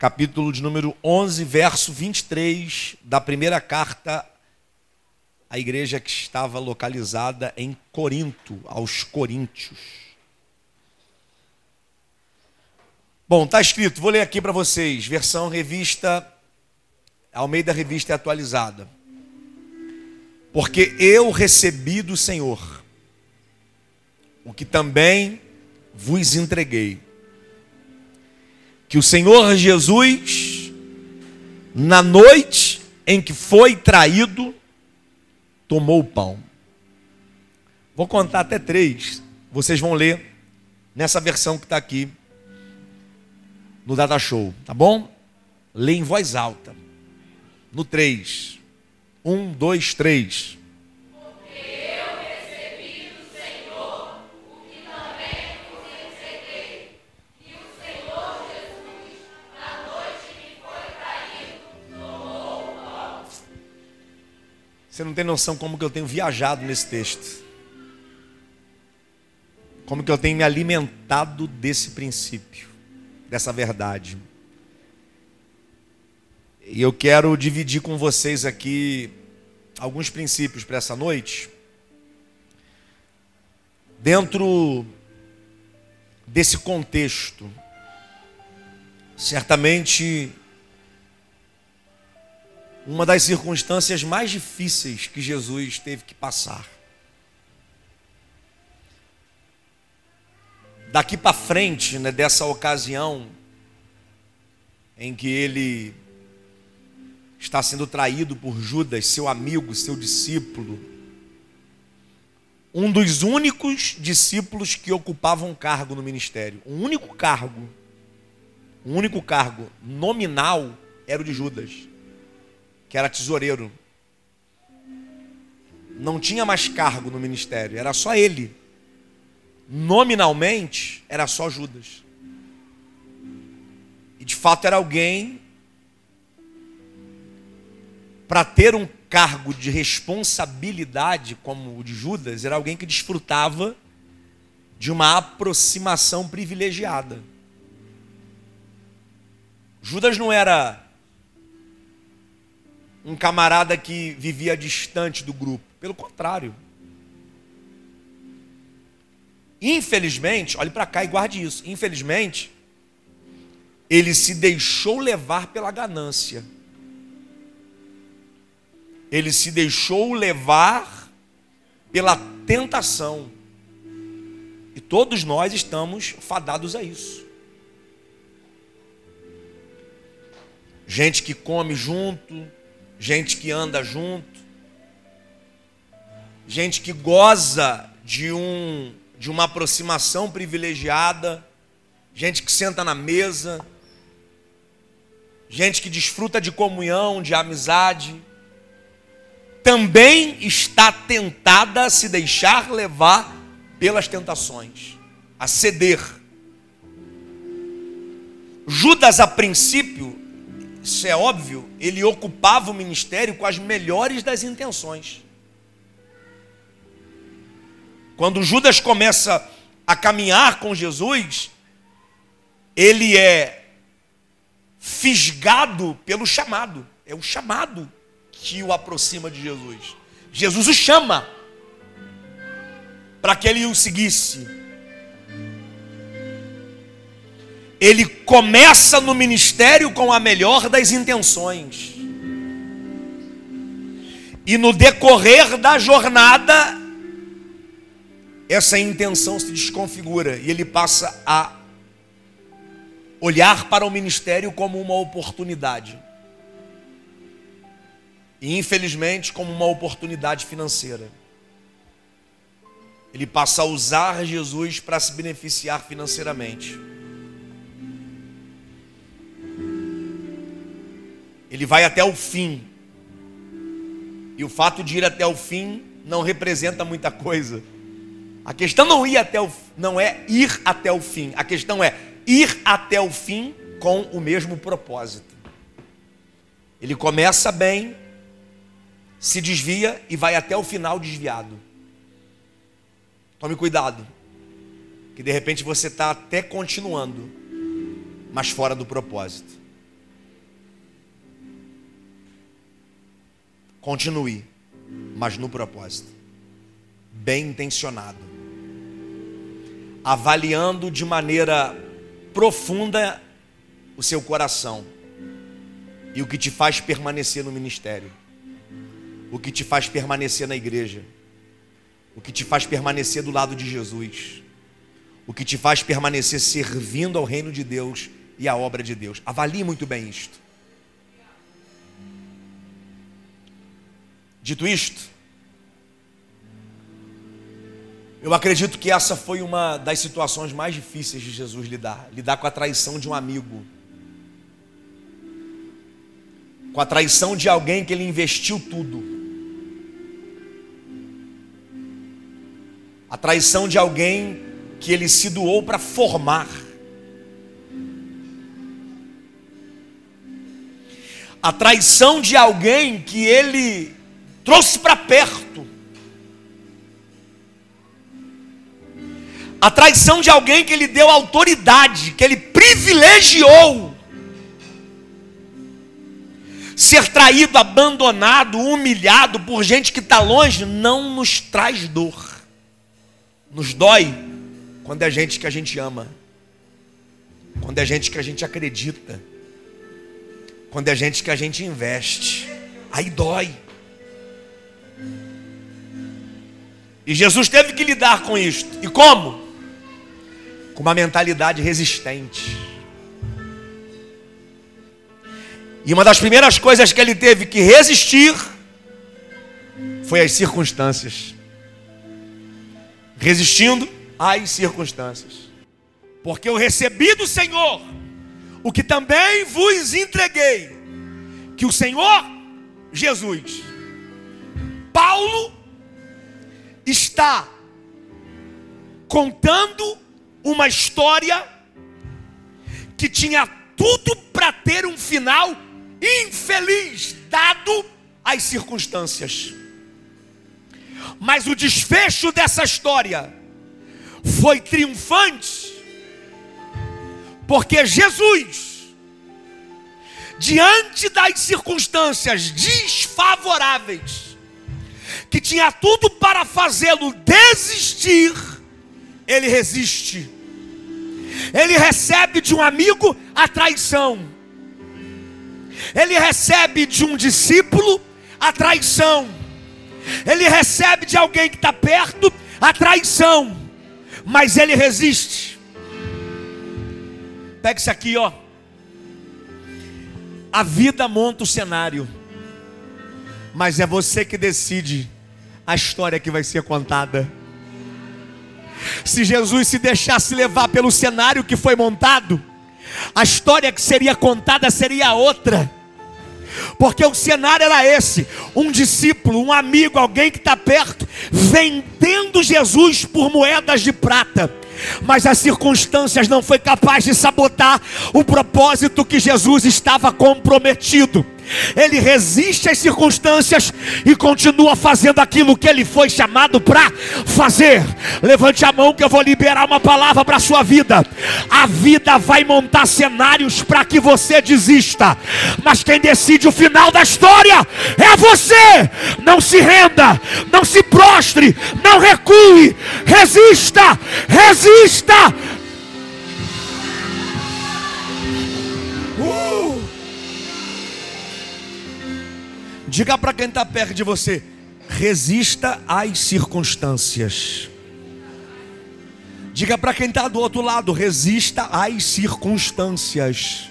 capítulo de número 11, verso 23 da primeira carta à igreja que estava localizada em Corinto, aos Coríntios. Bom, está escrito, vou ler aqui para vocês, versão revista, Almeida Revista Atualizada. Porque eu recebi do Senhor o que também vos entreguei. Que o Senhor Jesus, na noite em que foi traído, tomou o pão. Vou contar até três. Vocês vão ler nessa versão que está aqui no Data Show, tá bom? Lê em voz alta. No 3. 1, 2, 3. Você não tem noção como que eu tenho viajado nesse texto. Como que eu tenho me alimentado desse princípio, dessa verdade. E eu quero dividir com vocês aqui alguns princípios para essa noite. Dentro desse contexto, certamente uma das circunstâncias mais difíceis que Jesus teve que passar. Daqui para frente, né, dessa ocasião em que ele está sendo traído por Judas, seu amigo, seu discípulo, um dos únicos discípulos que ocupavam um cargo no ministério, um único cargo, um único cargo nominal era o de Judas que era tesoureiro. Não tinha mais cargo no ministério, era só ele. Nominalmente, era só Judas. E de fato era alguém para ter um cargo de responsabilidade como o de Judas, era alguém que desfrutava de uma aproximação privilegiada. Judas não era um camarada que vivia distante do grupo. Pelo contrário. Infelizmente, olhe para cá e guarde isso. Infelizmente, ele se deixou levar pela ganância. Ele se deixou levar pela tentação. E todos nós estamos fadados a isso. Gente que come junto, gente que anda junto, gente que goza de, um, de uma aproximação privilegiada, gente que senta na mesa, gente que desfruta de comunhão, de amizade, também está tentada a se deixar levar pelas tentações, a ceder. Judas, a princípio, isso é óbvio, ele ocupava o ministério com as melhores das intenções. Quando Judas começa a caminhar com Jesus, ele é fisgado pelo chamado. É o chamado que o aproxima de Jesus. Jesus o chama para que ele o seguisse. Ele começa no ministério com a melhor das intenções. E no decorrer da jornada, essa intenção se desconfigura e ele passa a olhar para o ministério como uma oportunidade. E infelizmente, como uma oportunidade financeira. Ele passa a usar Jesus para se beneficiar financeiramente. Ele vai até o fim. E o fato de ir até o fim não representa muita coisa. A questão não, ir até o, não é ir até o fim. A questão é ir até o fim com o mesmo propósito. Ele começa bem, se desvia e vai até o final desviado. Tome cuidado, que de repente você está até continuando, mas fora do propósito. Continue, mas no propósito, bem intencionado, avaliando de maneira profunda o seu coração. E o que te faz permanecer no ministério, o que te faz permanecer na igreja, o que te faz permanecer do lado de Jesus, o que te faz permanecer servindo ao reino de Deus e à obra de Deus. Avalie muito bem isto. Dito isto, eu acredito que essa foi uma das situações mais difíceis de Jesus lidar lidar com a traição de um amigo, com a traição de alguém que ele investiu tudo, a traição de alguém que ele se doou para formar. A traição de alguém que ele trouxe para perto. A traição de alguém que ele deu autoridade, que ele privilegiou. Ser traído, abandonado, humilhado por gente que está longe não nos traz dor. Nos dói quando é gente que a gente ama, quando é gente que a gente acredita, quando é gente que a gente investe. Aí dói. E Jesus teve que lidar com isto. E como? Com uma mentalidade resistente. E uma das primeiras coisas que ele teve que resistir foi as circunstâncias. Resistindo às circunstâncias. Porque eu recebi do Senhor o que também vos entreguei, que o Senhor Jesus, Paulo está contando uma história que tinha tudo para ter um final infeliz, dado as circunstâncias. Mas o desfecho dessa história foi triunfante, porque Jesus, diante das circunstâncias desfavoráveis, que tinha tudo para fazê-lo desistir, ele resiste. Ele recebe de um amigo a traição. Ele recebe de um discípulo a traição. Ele recebe de alguém que está perto a traição. Mas ele resiste. Pega isso aqui, ó. A vida monta o cenário, mas é você que decide a história que vai ser contada. Se Jesus se deixasse levar pelo cenário que foi montado, a história que seria contada seria outra. Porque o cenário era esse: um discípulo, um amigo, alguém que está perto, vendendo Jesus por moedas de prata mas as circunstâncias não foi capaz de sabotar o propósito que Jesus estava comprometido. Ele resiste às circunstâncias e continua fazendo aquilo que ele foi chamado para fazer. Levante a mão que eu vou liberar uma palavra para a sua vida. A vida vai montar cenários para que você desista, mas quem decide o final da história é você. Não se renda, não se prostre, não recue, resista, resista. Diga para quem está perto de você: resista às circunstâncias. Diga para quem está do outro lado: resista às circunstâncias.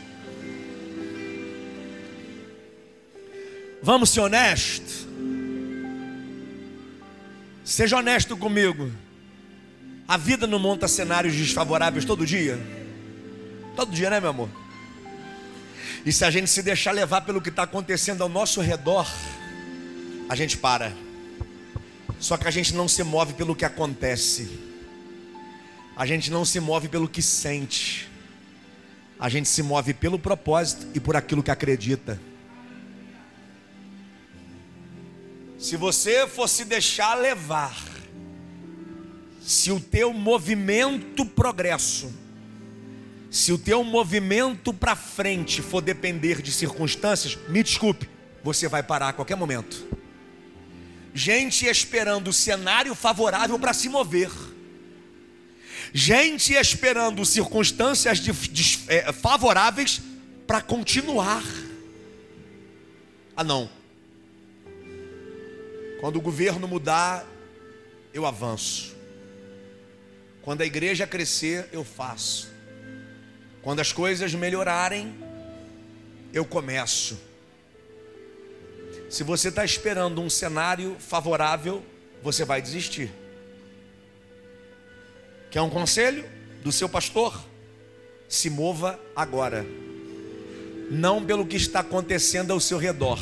Vamos ser honestos. Seja honesto comigo. A vida não monta cenários desfavoráveis todo dia? Todo dia, né, meu amor? E se a gente se deixar levar pelo que está acontecendo ao nosso redor, a gente para. Só que a gente não se move pelo que acontece. A gente não se move pelo que sente. A gente se move pelo propósito e por aquilo que acredita. Se você fosse deixar levar, se o teu movimento progresso se o teu movimento para frente for depender de circunstâncias, me desculpe, você vai parar a qualquer momento. gente esperando o cenário favorável para se mover, gente esperando circunstâncias é, favoráveis para continuar. Ah, não. Quando o governo mudar, eu avanço. Quando a igreja crescer, eu faço. Quando as coisas melhorarem, eu começo. Se você está esperando um cenário favorável, você vai desistir. Quer um conselho do seu pastor? Se mova agora, não pelo que está acontecendo ao seu redor,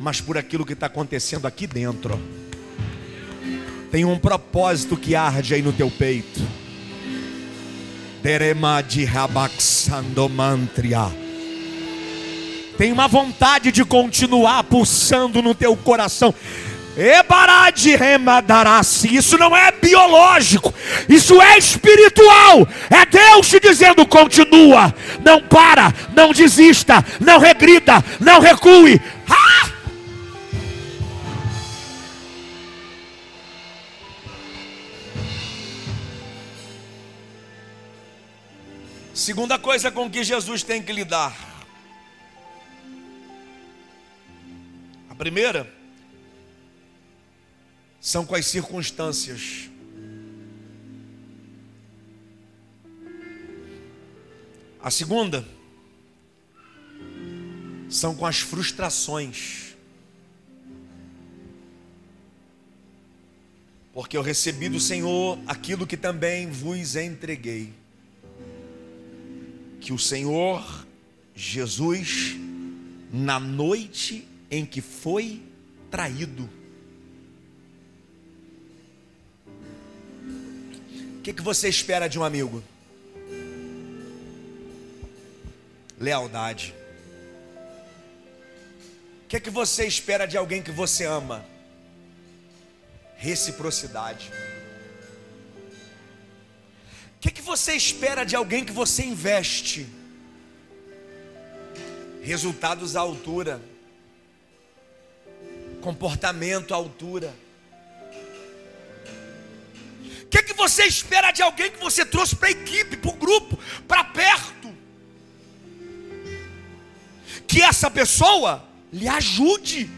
mas por aquilo que está acontecendo aqui dentro. Tem um propósito que arde aí no teu peito. Tem uma vontade de continuar pulsando no teu coração. Isso não é biológico, isso é espiritual. É Deus te dizendo: continua, não para, não desista, não regrida, não recue. Ah! Segunda coisa com que Jesus tem que lidar primeira são com as circunstâncias. A segunda são com as frustrações. Porque eu recebi do Senhor aquilo que também vos entreguei. Que o Senhor Jesus, na noite em que foi traído. O que, que você espera de um amigo? Lealdade. O que, que você espera de alguém que você ama? Reciprocidade. Você espera de alguém que você investe? Resultados à altura comportamento à altura. O que, é que você espera de alguém que você trouxe para a equipe, para o grupo, para perto? Que essa pessoa lhe ajude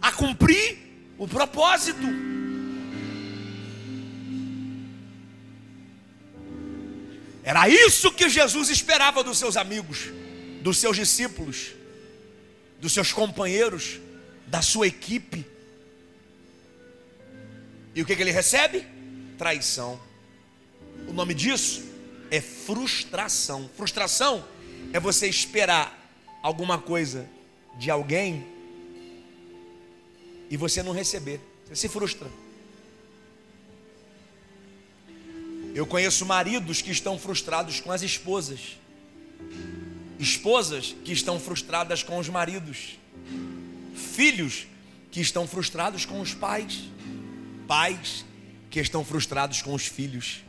a cumprir o propósito. Era isso que Jesus esperava dos seus amigos, dos seus discípulos, dos seus companheiros da sua equipe. E o que, que ele recebe? Traição. O nome disso é frustração. Frustração é você esperar alguma coisa de alguém e você não receber. Você se frustra. Eu conheço maridos que estão frustrados com as esposas, esposas que estão frustradas com os maridos. Filhos que estão frustrados com os pais, pais que estão frustrados com os filhos,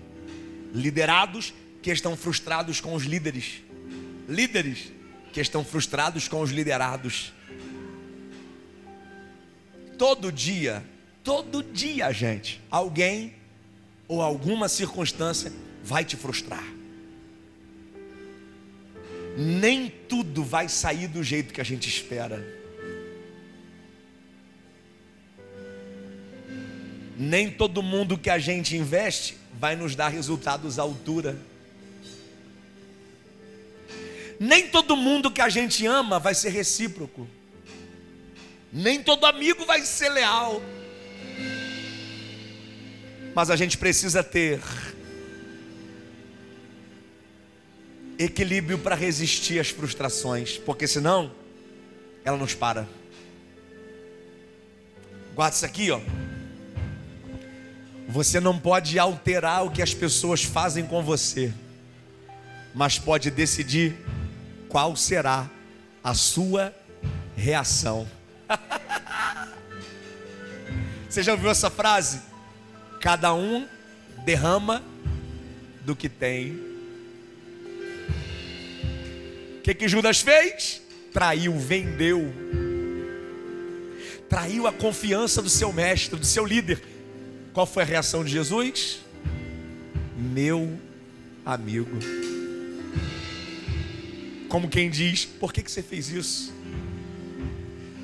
liderados que estão frustrados com os líderes, líderes que estão frustrados com os liderados. Todo dia, todo dia, gente, alguém ou alguma circunstância vai te frustrar. Nem tudo vai sair do jeito que a gente espera. nem todo mundo que a gente investe vai nos dar resultados à altura. Nem todo mundo que a gente ama vai ser recíproco. Nem todo amigo vai ser leal. Mas a gente precisa ter equilíbrio para resistir às frustrações, porque senão ela nos para. Guarda isso aqui, ó. Você não pode alterar o que as pessoas fazem com você, mas pode decidir qual será a sua reação. Você já ouviu essa frase? Cada um derrama do que tem. O que, que Judas fez? Traiu, vendeu traiu a confiança do seu mestre, do seu líder. Qual foi a reação de Jesus? Meu amigo. Como quem diz: Por que, que você fez isso?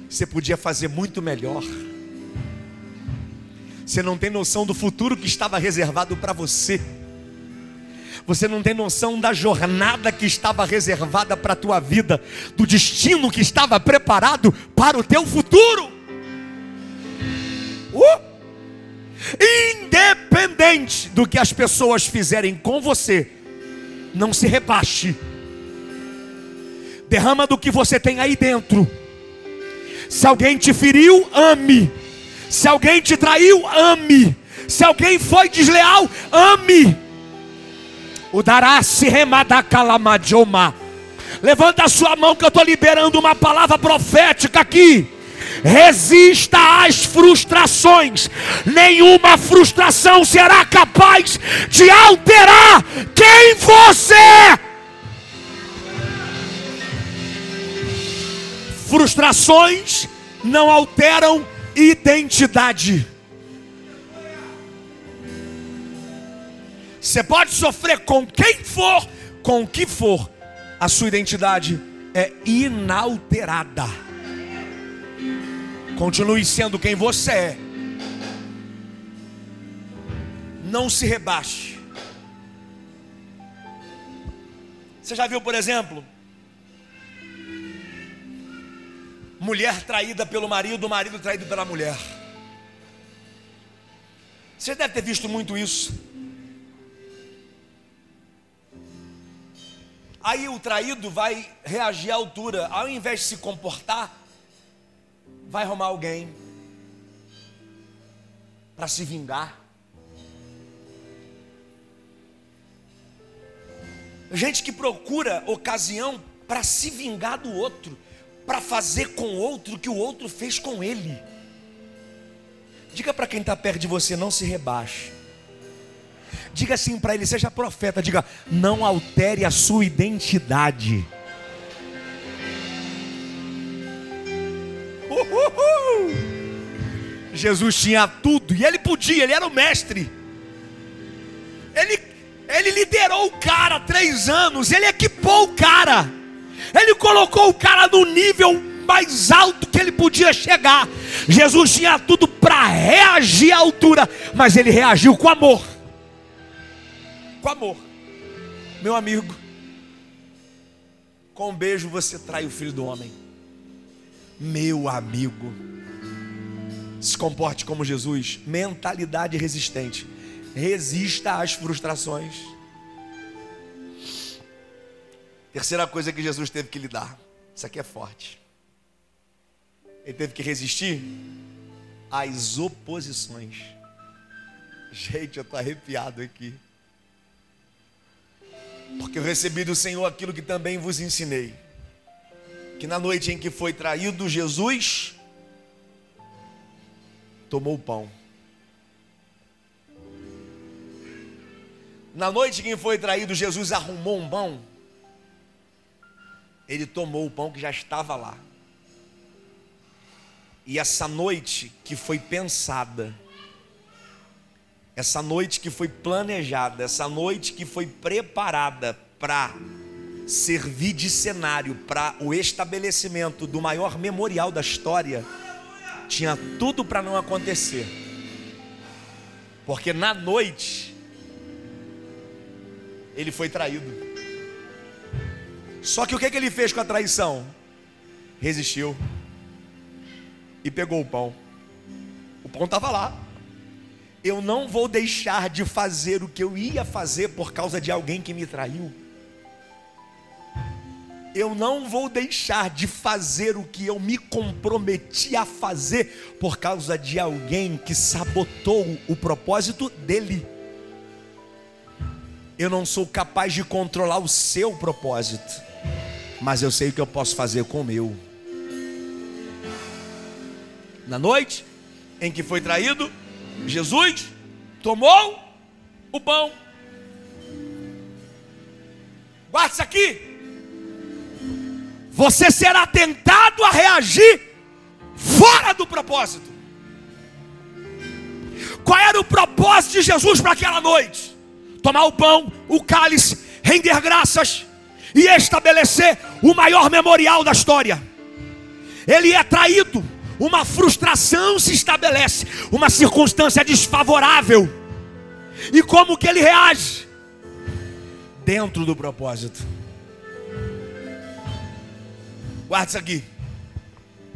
Você podia fazer muito melhor. Você não tem noção do futuro que estava reservado para você. Você não tem noção da jornada que estava reservada para a tua vida, do destino que estava preparado para o teu futuro. Uh! Independente do que as pessoas fizerem com você, não se rebaixe. Derrama do que você tem aí dentro. Se alguém te feriu, ame. Se alguém te traiu, ame. Se alguém foi desleal, ame. O dará-se remadacalamadjoma. Levanta a sua mão que eu estou liberando uma palavra profética aqui. Resista às frustrações. Nenhuma frustração será capaz de alterar quem você é. Frustrações não alteram identidade. Você pode sofrer com quem for, com o que for, a sua identidade é inalterada. Continue sendo quem você é. Não se rebaixe. Você já viu, por exemplo, mulher traída pelo marido, marido traído pela mulher. Você deve ter visto muito isso. Aí o traído vai reagir à altura, ao invés de se comportar, vai arrumar alguém para se vingar. Gente que procura ocasião para se vingar do outro, para fazer com o outro o que o outro fez com ele. Diga para quem está perto de você: não se rebaixe. Diga assim para ele, seja profeta, diga: não altere a sua identidade. Uhul. Jesus tinha tudo e ele podia, ele era o mestre. Ele, ele liderou o cara três anos, ele equipou o cara, ele colocou o cara no nível mais alto que ele podia chegar. Jesus tinha tudo para reagir à altura, mas ele reagiu com amor com amor. Meu amigo, com um beijo você trai o filho do homem. Meu amigo, se comporte como Jesus, mentalidade resistente. Resista às frustrações. Terceira coisa que Jesus teve que lidar. Isso aqui é forte. Ele teve que resistir às oposições. Gente, eu estou arrepiado aqui. Porque eu recebi do Senhor aquilo que também vos ensinei. Que na noite em que foi traído, Jesus tomou o pão. Na noite em que foi traído, Jesus arrumou um pão. Ele tomou o pão que já estava lá. E essa noite que foi pensada, essa noite que foi planejada, essa noite que foi preparada para servir de cenário para o estabelecimento do maior memorial da história, tinha tudo para não acontecer. Porque na noite ele foi traído. Só que o que, que ele fez com a traição? Resistiu e pegou o pão. O pão estava lá eu não vou deixar de fazer o que eu ia fazer por causa de alguém que me traiu. Eu não vou deixar de fazer o que eu me comprometi a fazer por causa de alguém que sabotou o propósito dele. Eu não sou capaz de controlar o seu propósito, mas eu sei o que eu posso fazer com o meu. Na noite em que foi traído, Jesus tomou o pão. Guarde isso aqui. Você será tentado a reagir fora do propósito. Qual era o propósito de Jesus para aquela noite? Tomar o pão, o cálice, render graças e estabelecer o maior memorial da história. Ele é traído, uma frustração se estabelece, uma circunstância desfavorável. E como que ele reage? Dentro do propósito. Guarda isso aqui.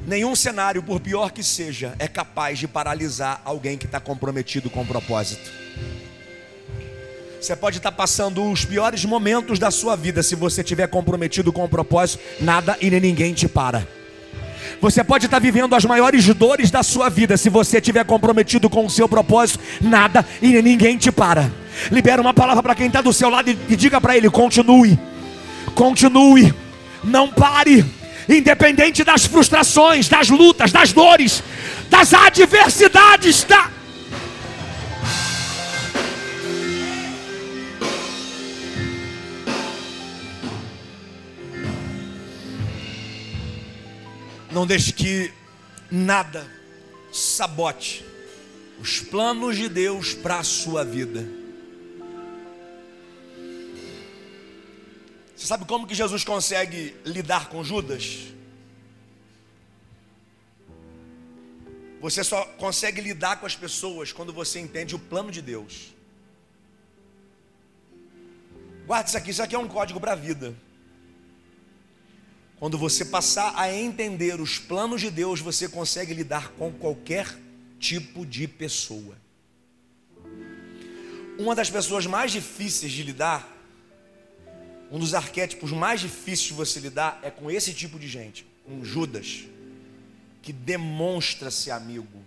Nenhum cenário, por pior que seja, é capaz de paralisar alguém que está comprometido com o propósito. Você pode estar tá passando os piores momentos da sua vida, se você estiver comprometido com o propósito, nada e nem ninguém te para. Você pode estar tá vivendo as maiores dores da sua vida, se você estiver comprometido com o seu propósito, nada e nem ninguém te para. Libera uma palavra para quem está do seu lado e, e diga para ele: continue, continue, não pare. Independente das frustrações, das lutas, das dores, das adversidades, da... Não deixe que nada sabote os planos de Deus para a sua vida. Você sabe como que Jesus consegue lidar com Judas? Você só consegue lidar com as pessoas quando você entende o plano de Deus. Guarde isso aqui, isso aqui é um código para a vida. Quando você passar a entender os planos de Deus, você consegue lidar com qualquer tipo de pessoa. Uma das pessoas mais difíceis de lidar um dos arquétipos mais difíceis de você lidar é com esse tipo de gente, um Judas, que demonstra ser amigo,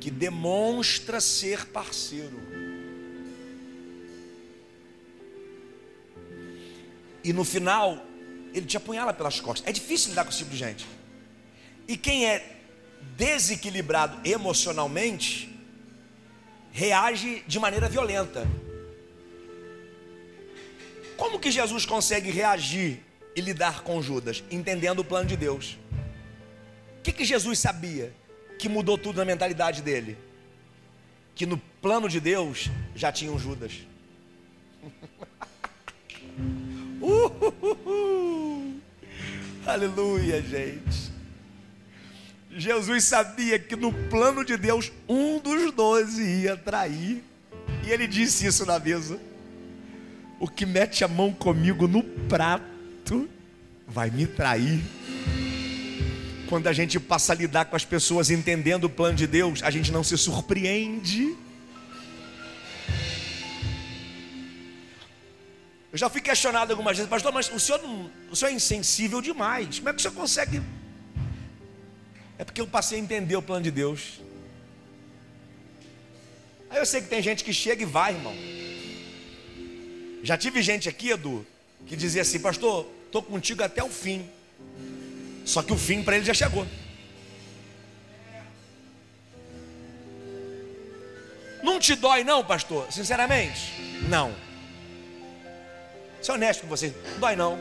que demonstra ser parceiro. E no final, ele te apunhala pelas costas. É difícil lidar com esse tipo de gente. E quem é desequilibrado emocionalmente, reage de maneira violenta. Como que Jesus consegue reagir e lidar com Judas? Entendendo o plano de Deus. O que, que Jesus sabia que mudou tudo na mentalidade dele? Que no plano de Deus já tinha um Judas. Aleluia, gente. Jesus sabia que no plano de Deus um dos doze ia trair. E ele disse isso na mesa. O que mete a mão comigo no prato vai me trair. Quando a gente passa a lidar com as pessoas entendendo o plano de Deus, a gente não se surpreende. Eu já fui questionado algumas vezes, pastor, mas o senhor, não, o senhor é insensível demais. Como é que o senhor consegue? É porque eu passei a entender o plano de Deus. Aí eu sei que tem gente que chega e vai, irmão. Já tive gente aqui, Edu, que dizia assim, pastor, estou contigo até o fim. Só que o fim para ele já chegou. Não te dói, não, pastor? Sinceramente? Não. Ser honesto com vocês, não dói não.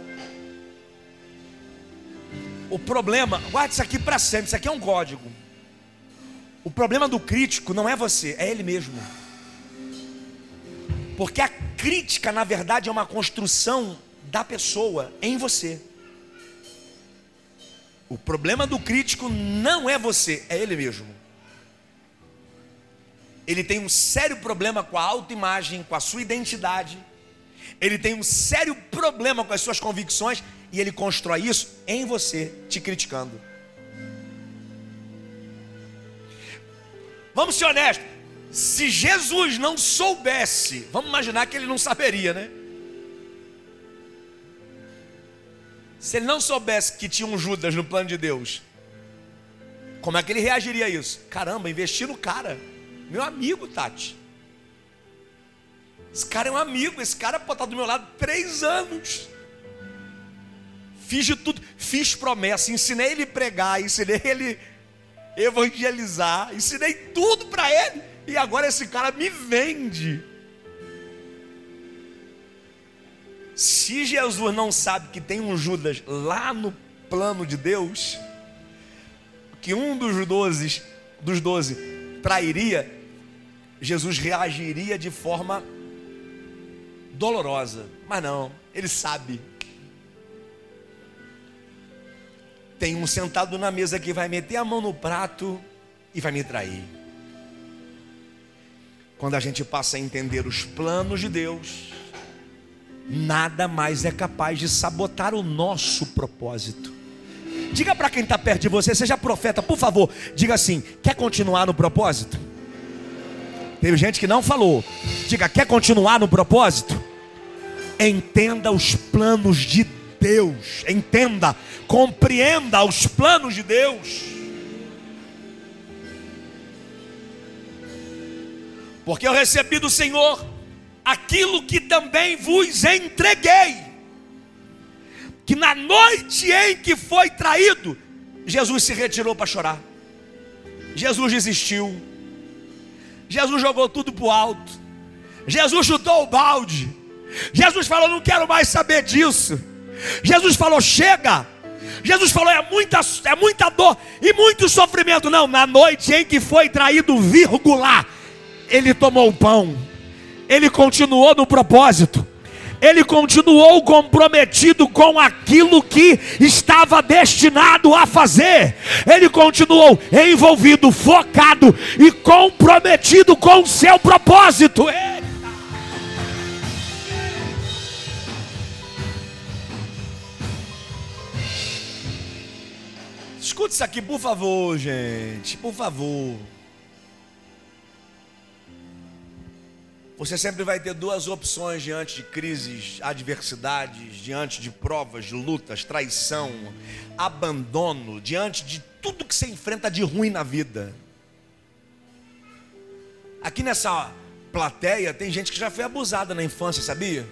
O problema, guarde isso aqui para sempre, isso aqui é um código. O problema do crítico não é você, é ele mesmo. Porque a crítica, na verdade, é uma construção da pessoa em você. O problema do crítico não é você, é ele mesmo. Ele tem um sério problema com a autoimagem, com a sua identidade. Ele tem um sério problema com as suas convicções e ele constrói isso em você, te criticando. Vamos ser honestos. Se Jesus não soubesse, vamos imaginar que ele não saberia, né? Se ele não soubesse que tinha um Judas no plano de Deus, como é que ele reagiria a isso? Caramba, investi no cara, meu amigo, Tati. Esse cara é um amigo, esse cara pode estar do meu lado três anos. Fiz de tudo, fiz promessa, ensinei ele pregar, ensinei ele evangelizar, ensinei tudo para ele. E agora esse cara me vende. Se Jesus não sabe que tem um Judas lá no plano de Deus, que um dos doze, dos doze trairia, Jesus reagiria de forma dolorosa. Mas não, ele sabe. Tem um sentado na mesa que vai meter a mão no prato e vai me trair. Quando a gente passa a entender os planos de Deus, nada mais é capaz de sabotar o nosso propósito. Diga para quem está perto de você, seja profeta, por favor, diga assim: quer continuar no propósito? Teve gente que não falou. Diga, quer continuar no propósito? Entenda os planos de Deus. Entenda, compreenda os planos de Deus. Porque eu recebi do Senhor aquilo que também vos entreguei. Que na noite em que foi traído, Jesus se retirou para chorar. Jesus desistiu. Jesus jogou tudo para o alto. Jesus chutou o balde. Jesus falou: Não quero mais saber disso. Jesus falou: Chega. Jesus falou: é muita, é muita dor e muito sofrimento. Não, na noite em que foi traído, vírgula, ele tomou o pão, ele continuou no propósito, ele continuou comprometido com aquilo que estava destinado a fazer, ele continuou envolvido, focado e comprometido com o seu propósito. Escute isso aqui, por favor, gente, por favor. Você sempre vai ter duas opções diante de crises, adversidades, diante de provas, lutas, traição, abandono, diante de tudo que você enfrenta de ruim na vida. Aqui nessa plateia tem gente que já foi abusada na infância, sabia?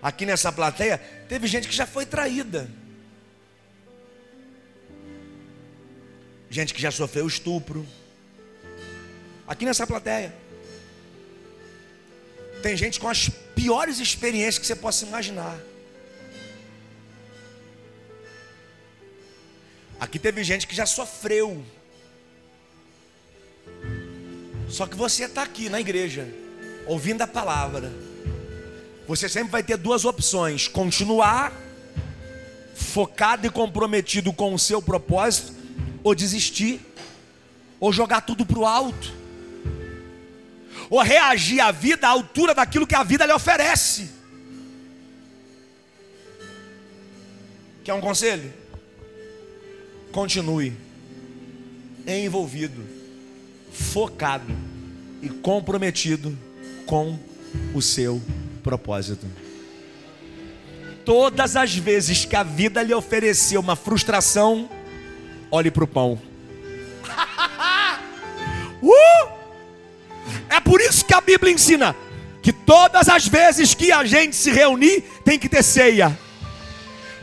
Aqui nessa plateia teve gente que já foi traída. Gente que já sofreu estupro aqui nessa plateia. Tem gente com as piores experiências que você possa imaginar. Aqui teve gente que já sofreu. Só que você está aqui na igreja, ouvindo a palavra. Você sempre vai ter duas opções: continuar focado e comprometido com o seu propósito, ou desistir, ou jogar tudo para o alto ou reagir à vida à altura daquilo que a vida lhe oferece. Quer um conselho? Continue envolvido, focado e comprometido com o seu propósito. Todas as vezes que a vida lhe ofereceu uma frustração, olhe para o pão. uh! É por isso que a Bíblia ensina que todas as vezes que a gente se reunir, tem que ter ceia.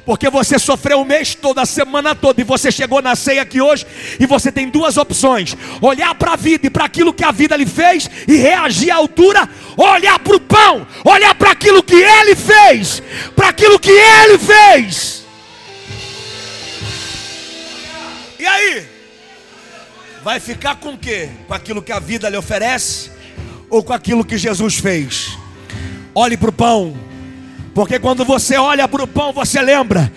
Porque você sofreu o mês todo, a semana toda, e você chegou na ceia aqui hoje, e você tem duas opções: olhar para a vida e para aquilo que a vida lhe fez, e reagir à altura, olhar para o pão, olhar para aquilo que ele fez, para aquilo que ele fez. E aí? Vai ficar com o quê? Com aquilo que a vida lhe oferece ou com aquilo que Jesus fez? Olhe para o pão, porque quando você olha para o pão, você lembra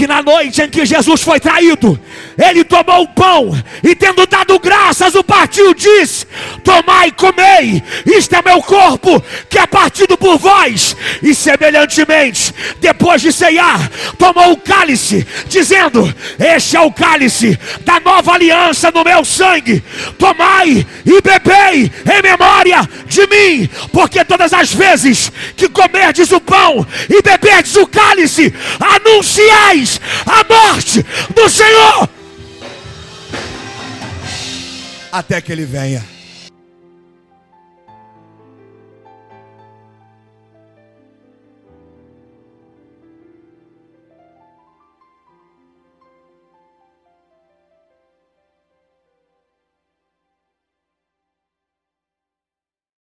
que na noite em que Jesus foi traído, ele tomou o pão e, tendo dado graças, o partiu, disse: Tomai e comei, isto é meu corpo que é partido por vós. E semelhantemente, depois de ceiar, tomou o cálice, dizendo: Este é o cálice da nova aliança no meu sangue. Tomai e bebei em memória de mim, porque todas as vezes que comerdes o pão e beberdes o cálice, anunciais a morte do Senhor até que Ele venha.